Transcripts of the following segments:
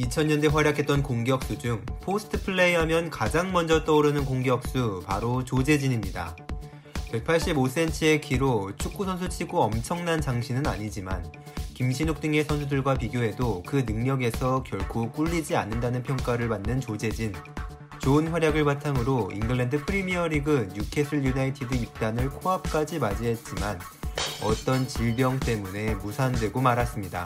2000년대 활약했던 공격수 중 포스트 플레이 하면 가장 먼저 떠오르는 공격수 바로 조재진입니다. 185cm의 키로 축구선수 치고 엄청난 장신은 아니지만 김신욱 등의 선수들과 비교해도 그 능력에서 결코 꿀리지 않는다는 평가를 받는 조재진. 좋은 활약을 바탕으로 잉글랜드 프리미어리그 뉴캐슬 유나이티드 입단을 코앞까지 맞이했지만 어떤 질병 때문에 무산되고 말았습니다.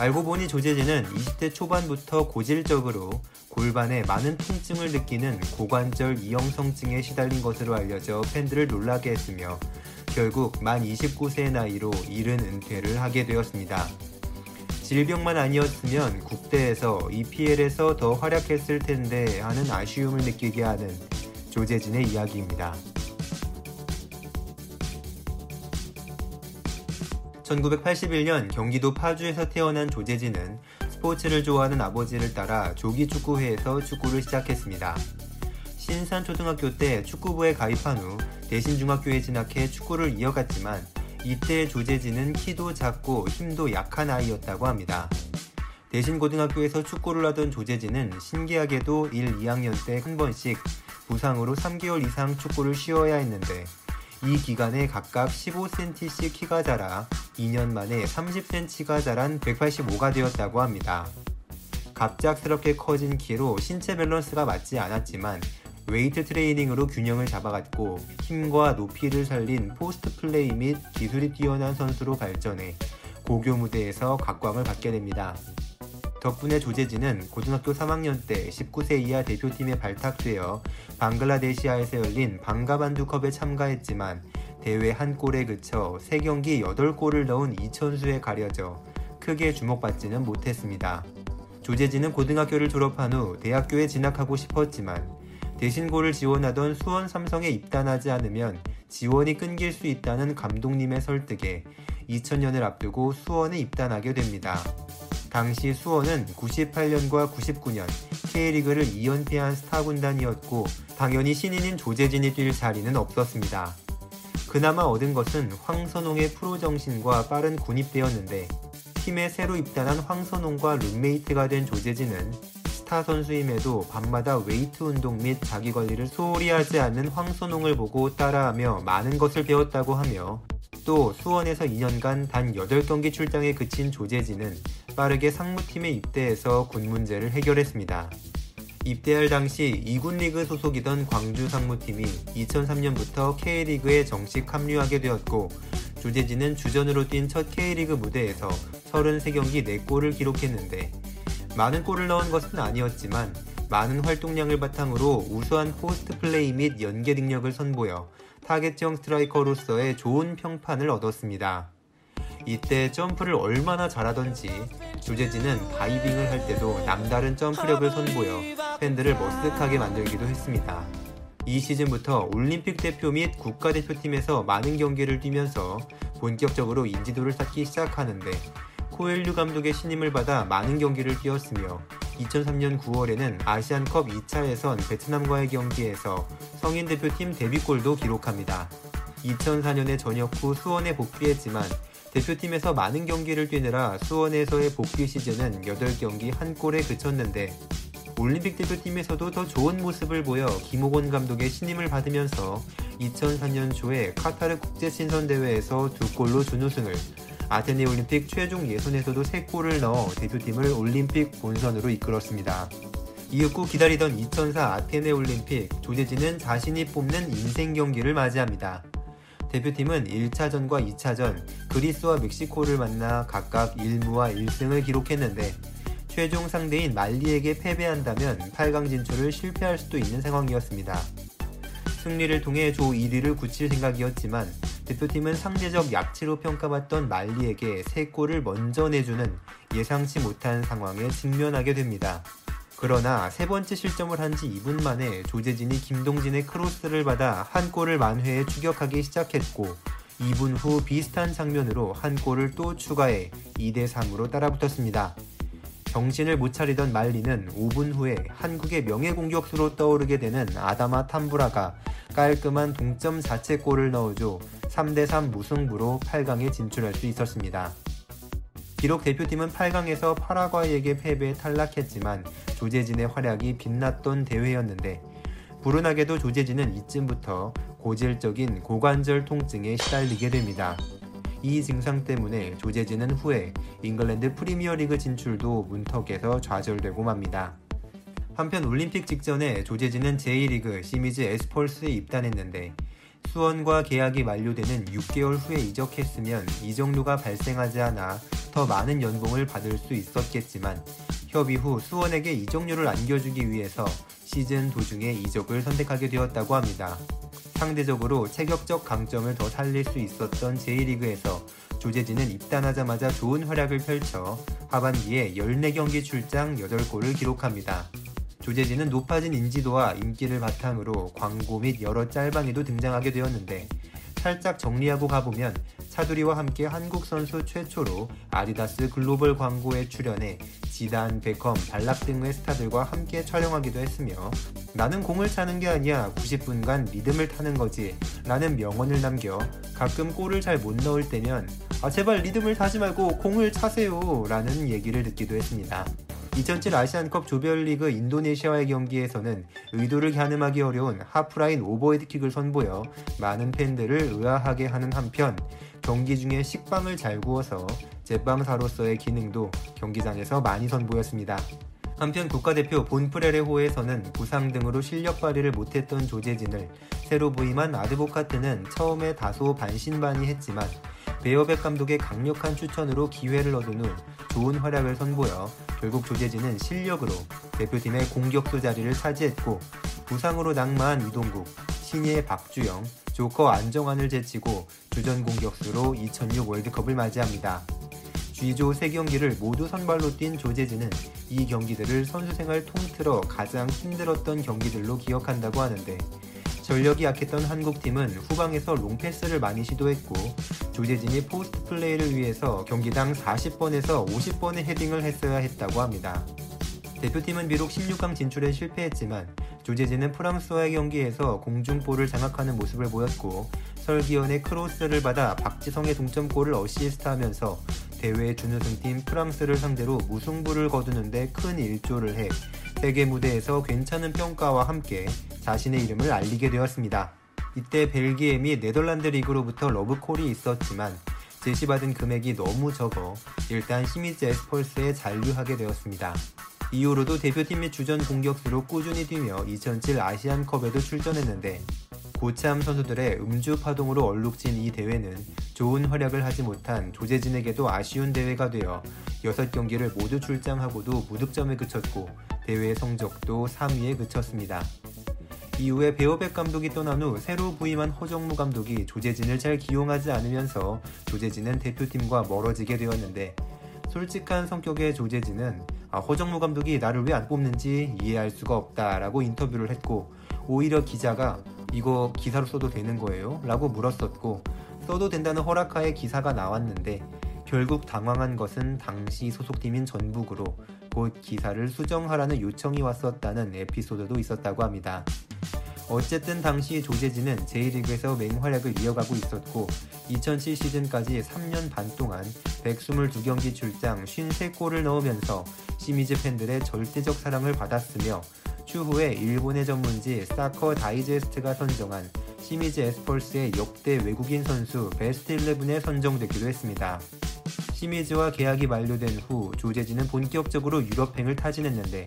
알고 보니 조재진은 20대 초반부터 고질적으로 골반에 많은 통증을 느끼는 고관절 이형성증에 시달린 것으로 알려져 팬들을 놀라게 했으며 결국 만 29세의 나이로 이른 은퇴를 하게 되었습니다. 질병만 아니었으면 국대에서 EPL에서 더 활약했을 텐데 하는 아쉬움을 느끼게 하는 조재진의 이야기입니다. 1981년 경기도 파주에서 태어난 조재진은 스포츠를 좋아하는 아버지를 따라 조기 축구회에서 축구를 시작했습니다. 신산 초등학교 때 축구부에 가입한 후 대신 중학교에 진학해 축구를 이어갔지만 이때 조재진은 키도 작고 힘도 약한 아이였다고 합니다. 대신 고등학교에서 축구를 하던 조재진은 신기하게도 1, 2학년 때 한 번씩 부상으로 3개월 이상 축구를 쉬어야 했는데 이 기간에 각각 15cm씩 키가 자라 2년 만에 30cm가 자란 185가 되었다고 합니다. 갑작스럽게 커진 키로 신체 밸런스가 맞지 않았지만 웨이트 트레이닝으로 균형을 잡아갔고 힘과 높이를 살린 포스트 플레이 및 기술이 뛰어난 선수로 발전해 고교 무대에서 각광을 받게 됩니다. 덕분에 조재진은 고등학교 3학년 때 19세 이하 대표팀에 발탁되어 방글라데시아에서 열린 방가반두컵에 참가했지만 대회 한 골에 그쳐 3경기 8골을 넣은 이천수에 가려져 크게 주목받지는 못했습니다. 조재진은 고등학교를 졸업한 후 대학교에 진학하고 싶었지만 대신고를 지원하던 수원 삼성에 입단하지 않으면 지원이 끊길 수 있다는 감독님의 설득에 2000년을 앞두고 수원에 입단하게 됩니다. 당시 수원은 98년과 99년 K리그를 2연패한 스타 군단이었고 당연히 신인인 조재진이 뛸 자리는 없었습니다. 그나마 얻은 것은 황선홍의 프로 정신과 빠른 군입대였는데 팀에 새로 입단한 황선홍과 룸메이트가 된 조재진은 스타 선수임에도 밤마다 웨이트 운동 및 자기 관리를 소홀히 하지 않는 황선홍을 보고 따라하며 많은 것을 배웠다고 하며 또 수원에서 2년간 단 8경기 출장에 그친 조재진은 빠르게 상무팀에 입대해서 군 문제를 해결했습니다. 입대할 당시 2군 리그 소속이던 광주 상무팀이 2003년부터 K리그에 정식 합류하게 되었고 조재진은 주전으로 뛴 첫 K리그 무대에서 33경기 4골을 기록했는데 많은 골을 넣은 것은 아니었지만 많은 활동량을 바탕으로 우수한 포스트 플레이 및 연계 능력을 선보여 타겟형 스트라이커로서의 좋은 평판을 얻었습니다. 이때 점프를 얼마나 잘하던지 조재진은 다이빙을 할 때도 남다른 점프력을 선보여 팬들을 머쓱하게 만들기도 했습니다. 이 시즌부터 올림픽 대표 및 국가대표팀에서 많은 경기를 뛰면서 본격적으로 인지도를 쌓기 시작하는데 코엘류 감독의 신임을 받아 많은 경기를 뛰었으며 2003년 9월에는 아시안컵 2차 예선 베트남과의 경기에서 성인 대표팀 데뷔골도 기록합니다. 2004년에 전역 후 수원에 복귀했지만 대표팀에서 많은 경기를 뛰느라 수원에서의 복귀 시즌은 8경기 한 골에 그쳤는데 올림픽 대표팀에서도 더 좋은 모습을 보여 김호곤 감독의 신임을 받으면서 2004년 초에 카타르 국제친선대회에서 두 골로 준우승을 아테네 올림픽 최종 예선에서도 3골을 넣어 대표팀을 올림픽 본선으로 이끌었습니다. 이윽고 기다리던 2004 아테네 올림픽 조재진은 자신이 뽑는 인생 경기를 맞이합니다. 대표팀은 1차전과 2차전 그리스와 멕시코를 만나 각각 1무와 1승을 기록했는데 최종 상대인 말리에게 패배한다면 8강 진출을 실패할 수도 있는 상황이었습니다. 승리를 통해 조 1위를 굳힐 생각이었지만 대표팀은 상대적 약치로 평가받던 말리에게 3골을 먼저 내주는 예상치 못한 상황에 직면하게 됩니다. 그러나 세 번째 실점을 한 지 2분 만에 조재진이 김동진의 크로스를 받아 한 골을 만회에 추격하기 시작했고 2분 후 비슷한 장면으로 한 골을 또 추가해 2대3으로 따라붙었습니다. 정신을 못 차리던 말리는 5분 후에 한국의 명예 공격수로 떠오르게 되는 아다마 탐브라가 깔끔한 동점 자체골을 넣어줘 3대3 무승부로 8강에 진출할 수 있었습니다. 비록 대표팀은 8강에서 파라과이에게 패배에 탈락했지만 조재진의 활약이 빛났던 대회였는데 불운하게도 조재진은 이쯤부터 고질적인 고관절 통증에 시달리게 됩니다. 이 증상 때문에 조재진은 후에 잉글랜드 프리미어리그 진출도 문턱에서 좌절되고 맙니다. 한편 올림픽 직전에 조재진은 제1리그 시미즈 에스펄스에 입단했는데 수원과 계약이 만료되는 6개월 후에 이적했으면 이 정도가 발생하지 않아 더 많은 연봉을 받을 수 있었겠지만 협의 후 수원에게 이적료를 안겨주기 위해서 시즌 도중에 이적을 선택하게 되었다고 합니다. 상대적으로 체격적 강점을 더 살릴 수 있었던 제1리그에서 조재진은 입단하자마자 좋은 활약을 펼쳐 하반기에 14경기 출장 8골을 기록합니다. 조재진은 높아진 인지도와 인기를 바탕으로 광고 및 여러 짤방에도 등장하게 되었는데 살짝 정리하고 가보면 차두리와 함께 한국 선수 최초로 아디다스 글로벌 광고에 출연해 지단, 베컴, 발락 등의 스타들과 함께 촬영하기도 했으며 나는 공을 차는 게 아니야 90분간 리듬을 타는 거지 라는 명언을 남겨 가끔 골을 잘 못 넣을 때면 아 제발 리듬을 타지 말고 공을 차세요 라는 얘기를 듣기도 했습니다. 2007 아시안컵 조별리그 인도네시아와의 경기에서는 의도를 가늠하기 어려운 하프라인 오버헤드킥을 선보여 많은 팬들을 의아하게 하는 한편 경기 중에 식빵을 잘 구워서 제빵사로서의 기능도 경기장에서 많이 선보였습니다. 한편 국가대표 본프레레호에서는 부상 등으로 실력 발휘를 못했던 조재진을 새로 부임한 아드보카트는 처음에 다소 반신반의했지만 베어백 감독의 강력한 추천으로 기회를 얻은 후 좋은 활약을 선보여 결국 조재진은 실력으로 대표팀의 공격수 자리를 차지했고 부상으로 낙마한 이동국, 신예 박주영, 조커 안정환을 제치고 주전 공격수로 2006 월드컵을 맞이합니다. G조 3경기를 모두 선발로 뛴 조재진은 이 경기들을 선수 생활 통틀어 가장 힘들었던 경기들로 기억한다고 하는데 전력이 약했던 한국팀은 후방에서 롱패스를 많이 시도했고 조재진이 포스트 플레이를 위해서 경기당 40번에서 50번의 헤딩을 했어야 했다고 합니다. 대표팀은 비록 16강 진출에 실패했지만 조재진은 프랑스와의 경기에서 공중볼을 장악하는 모습을 보였고 설기현의 크로스를 받아 박지성의 동점골을 어시스트하면서 대회 준우승팀 프랑스를 상대로 무승부를 거두는데 큰 일조를 해 세계 무대에서 괜찮은 평가와 함께 자신의 이름을 알리게 되었습니다. 이때 벨기에 및 네덜란드 리그로부터 러브콜이 있었지만 제시받은 금액이 너무 적어 일단 시미즈 에스펄스에 잔류하게 되었습니다. 이후로도 대표팀 및 주전 공격수로 꾸준히 뛰며 2007 아시안컵에도 출전했는데 고참 선수들의 음주 파동으로 얼룩진 이 대회는 좋은 활약을 하지 못한 조재진에게도 아쉬운 대회가 되어 6경기를 모두 출장하고도 무득점에 그쳤고 대회 성적도 3위에 그쳤습니다. 이후에 베어백 감독이 떠난 후 새로 부임한 허정무 감독이 조재진을 잘 기용하지 않으면서 조재진은 대표팀과 멀어지게 되었는데 솔직한 성격의 조재진은 아, 허정무 감독이 나를 왜 안 뽑는지 이해할 수가 없다라고 인터뷰를 했고 오히려 기자가 이거 기사로 써도 되는 거예요? 라고 물었었고 써도 된다는 허락하에 기사가 나왔는데 결국 당황한 것은 당시 소속팀인 전북으로 곧 기사를 수정하라는 요청이 왔었다는 에피소드도 있었다고 합니다. 어쨌든 당시 조재진은 제1리그에서 맹활약을 이어가고 있었고 2007 시즌까지 3년 반 동안 122경기 출장 53골을 넣으면서 시미즈 팬들의 절대적 사랑을 받았으며 추후에 일본의 전문지 사커 다이제스트가 선정한 시미즈 에스펄스의 역대 외국인 선수 베스트 11에 선정되기도 했습니다. 시미즈와 계약이 만료된 후 조재진은 본격적으로 유럽행을 타진했는데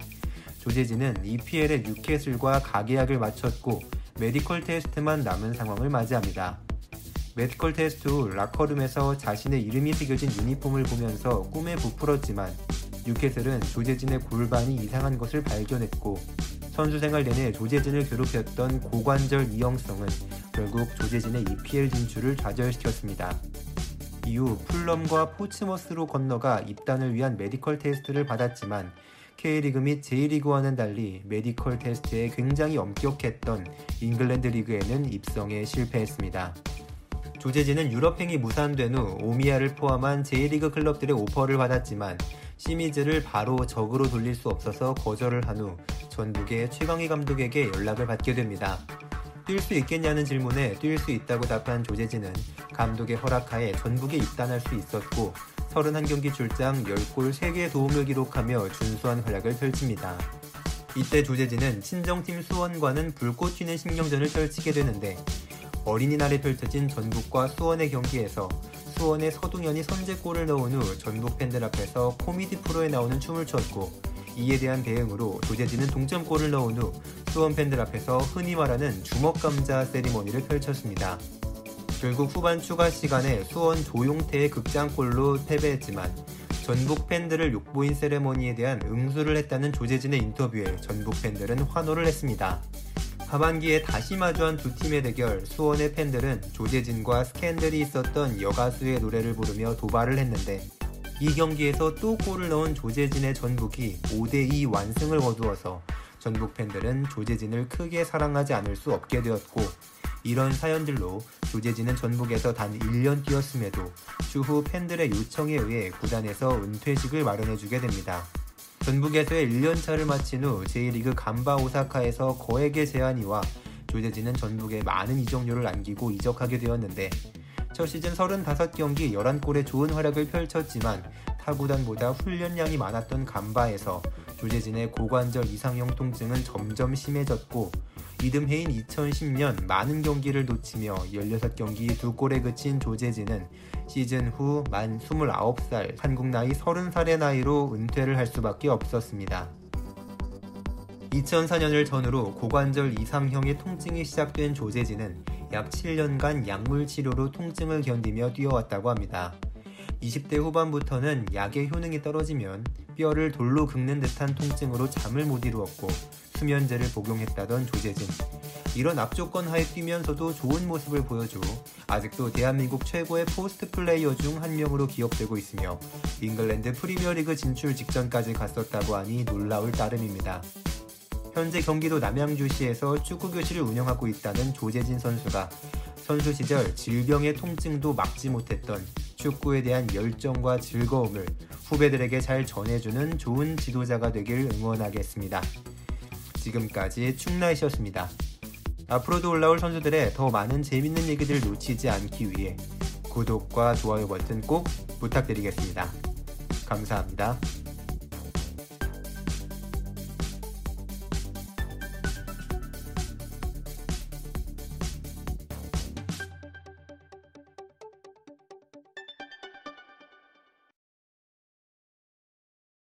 조재진은 EPL의 뉴캐슬과 가계약을 마쳤고 메디컬 테스트만 남은 상황을 맞이합니다. 메디컬 테스트 후 라커룸에서 자신의 이름이 새겨진 유니폼을 보면서 꿈에 부풀었지만 뉴캐슬은 조재진의 골반이 이상한 것을 발견했고 선수 생활 내내 조재진을 괴롭혔던 고관절 위험성은 결국 조재진의 EPL 진출을 좌절시켰습니다. 이후 풀럼과 포츠머스로 건너가 입단을 위한 메디컬 테스트를 받았지만 K리그 및 J리그와는 달리 medical test에 굉장히 엄격했던 잉글랜드 리그에는 입성에 실패했습니다. 조재진은 유럽행이 무산된 후 오미야를 포함한 J리그 클럽들의 오퍼를 받았지만 시미즈를 바로 적으로 돌릴 수 없어서 거절을 한 후 전북의 최강희 감독에게 연락을 받게 됩니다. 뛸 수 있겠냐는 질문에 뛸 수 있다고 답한 조재진은 감독의 허락하에 전북에 입단할 수 있었고 31경기 출장 10골 3개 도움을 기록하며 준수한 활약을 펼칩니다. 이때 조재진은 친정팀 수원과는 불꽃 튀는 신경전을 펼치게 되는데 어린이날에 펼쳐진 전북과 수원의 경기에서 수원의 서동현이 선제골을 넣은 후 전북 팬들 앞에서 코미디 프로에 나오는 춤을 췄고 이에 대한 대응으로 조재진은 동점골을 넣은 후 수원 팬들 앞에서 흔히 말하는 주먹 감자 세리머니를 펼쳤습니다. 결국 후반 추가 시간에 수원 조용태의 극장골로 패배했지만 전북 팬들을 욕보인 세레머니에 대한 응수를 했다는 조재진의 인터뷰에 전북 팬들은 환호를 했습니다. 하반기에 다시 마주한 두 팀의 대결 수원의 팬들은 조재진과 스캔들이 있었던 여가수의 노래를 부르며 도발을 했는데 이 경기에서 또 골을 넣은 조재진의 전북이 5대2 완승을 거두어서 전북 팬들은 조재진을 크게 사랑하지 않을 수 없게 되었고 이런 사연들로 조재진은 전북에서 단 1년 뛰었음에도 추후 팬들의 요청에 의해 구단에서 은퇴식을 마련해주게 됩니다. 전북에서의 1년차를 마친 후 제1리그 간바 오사카에서 거액의 제한이와 조재진은 전북에 많은 이적료를 안기고 이적하게 되었는데 첫 시즌 35경기 11골의 좋은 활약을 펼쳤지만 타구단보다 훈련량이 많았던 간바에서 조재진의 고관절 이상형 통증은 점점 심해졌고 이듬해인 2010년 많은 경기를 놓치며 16경기 2골에 그친 조재진은 시즌 후 만 29살, 한국 나이 30살의 나이로 은퇴를 할 수밖에 없었습니다. 2004년을 전후로 고관절 이상형의 통증이 시작된 조재진은 약 7년간 약물 치료로 통증을 견디며 뛰어왔다고 합니다. 20대 후반부터는 약의 효능이 떨어지면 뼈를 돌로 긁는 듯한 통증으로 잠을 못 이루었고 수면제를 복용했다던 조재진. 이런 앞조건 하에 뛰면서도 좋은 모습을 보여줘 아직도 대한민국 최고의 post player 중 한 명으로 기억되고 있으며 잉글랜드 프리미어리그 진출 직전까지 갔었다고 하니 놀라울 따름입니다. 현재 경기도 남양주시에서 축구교실을 운영하고 있다는 조재진 선수가 선수 시절 질병의 통증도 막지 못했던 축구에 대한 열정과 즐거움을 후배들에게 잘 전해주는 좋은 지도자가 되길 응원하겠습니다. 지금까지 충나이셨습니다. 앞으로도 올라올 선수들의 더 많은 재밌는 얘기들 놓치지 않기 위해 구독과 좋아요 버튼 꼭 부탁드리겠습니다. 감사합니다.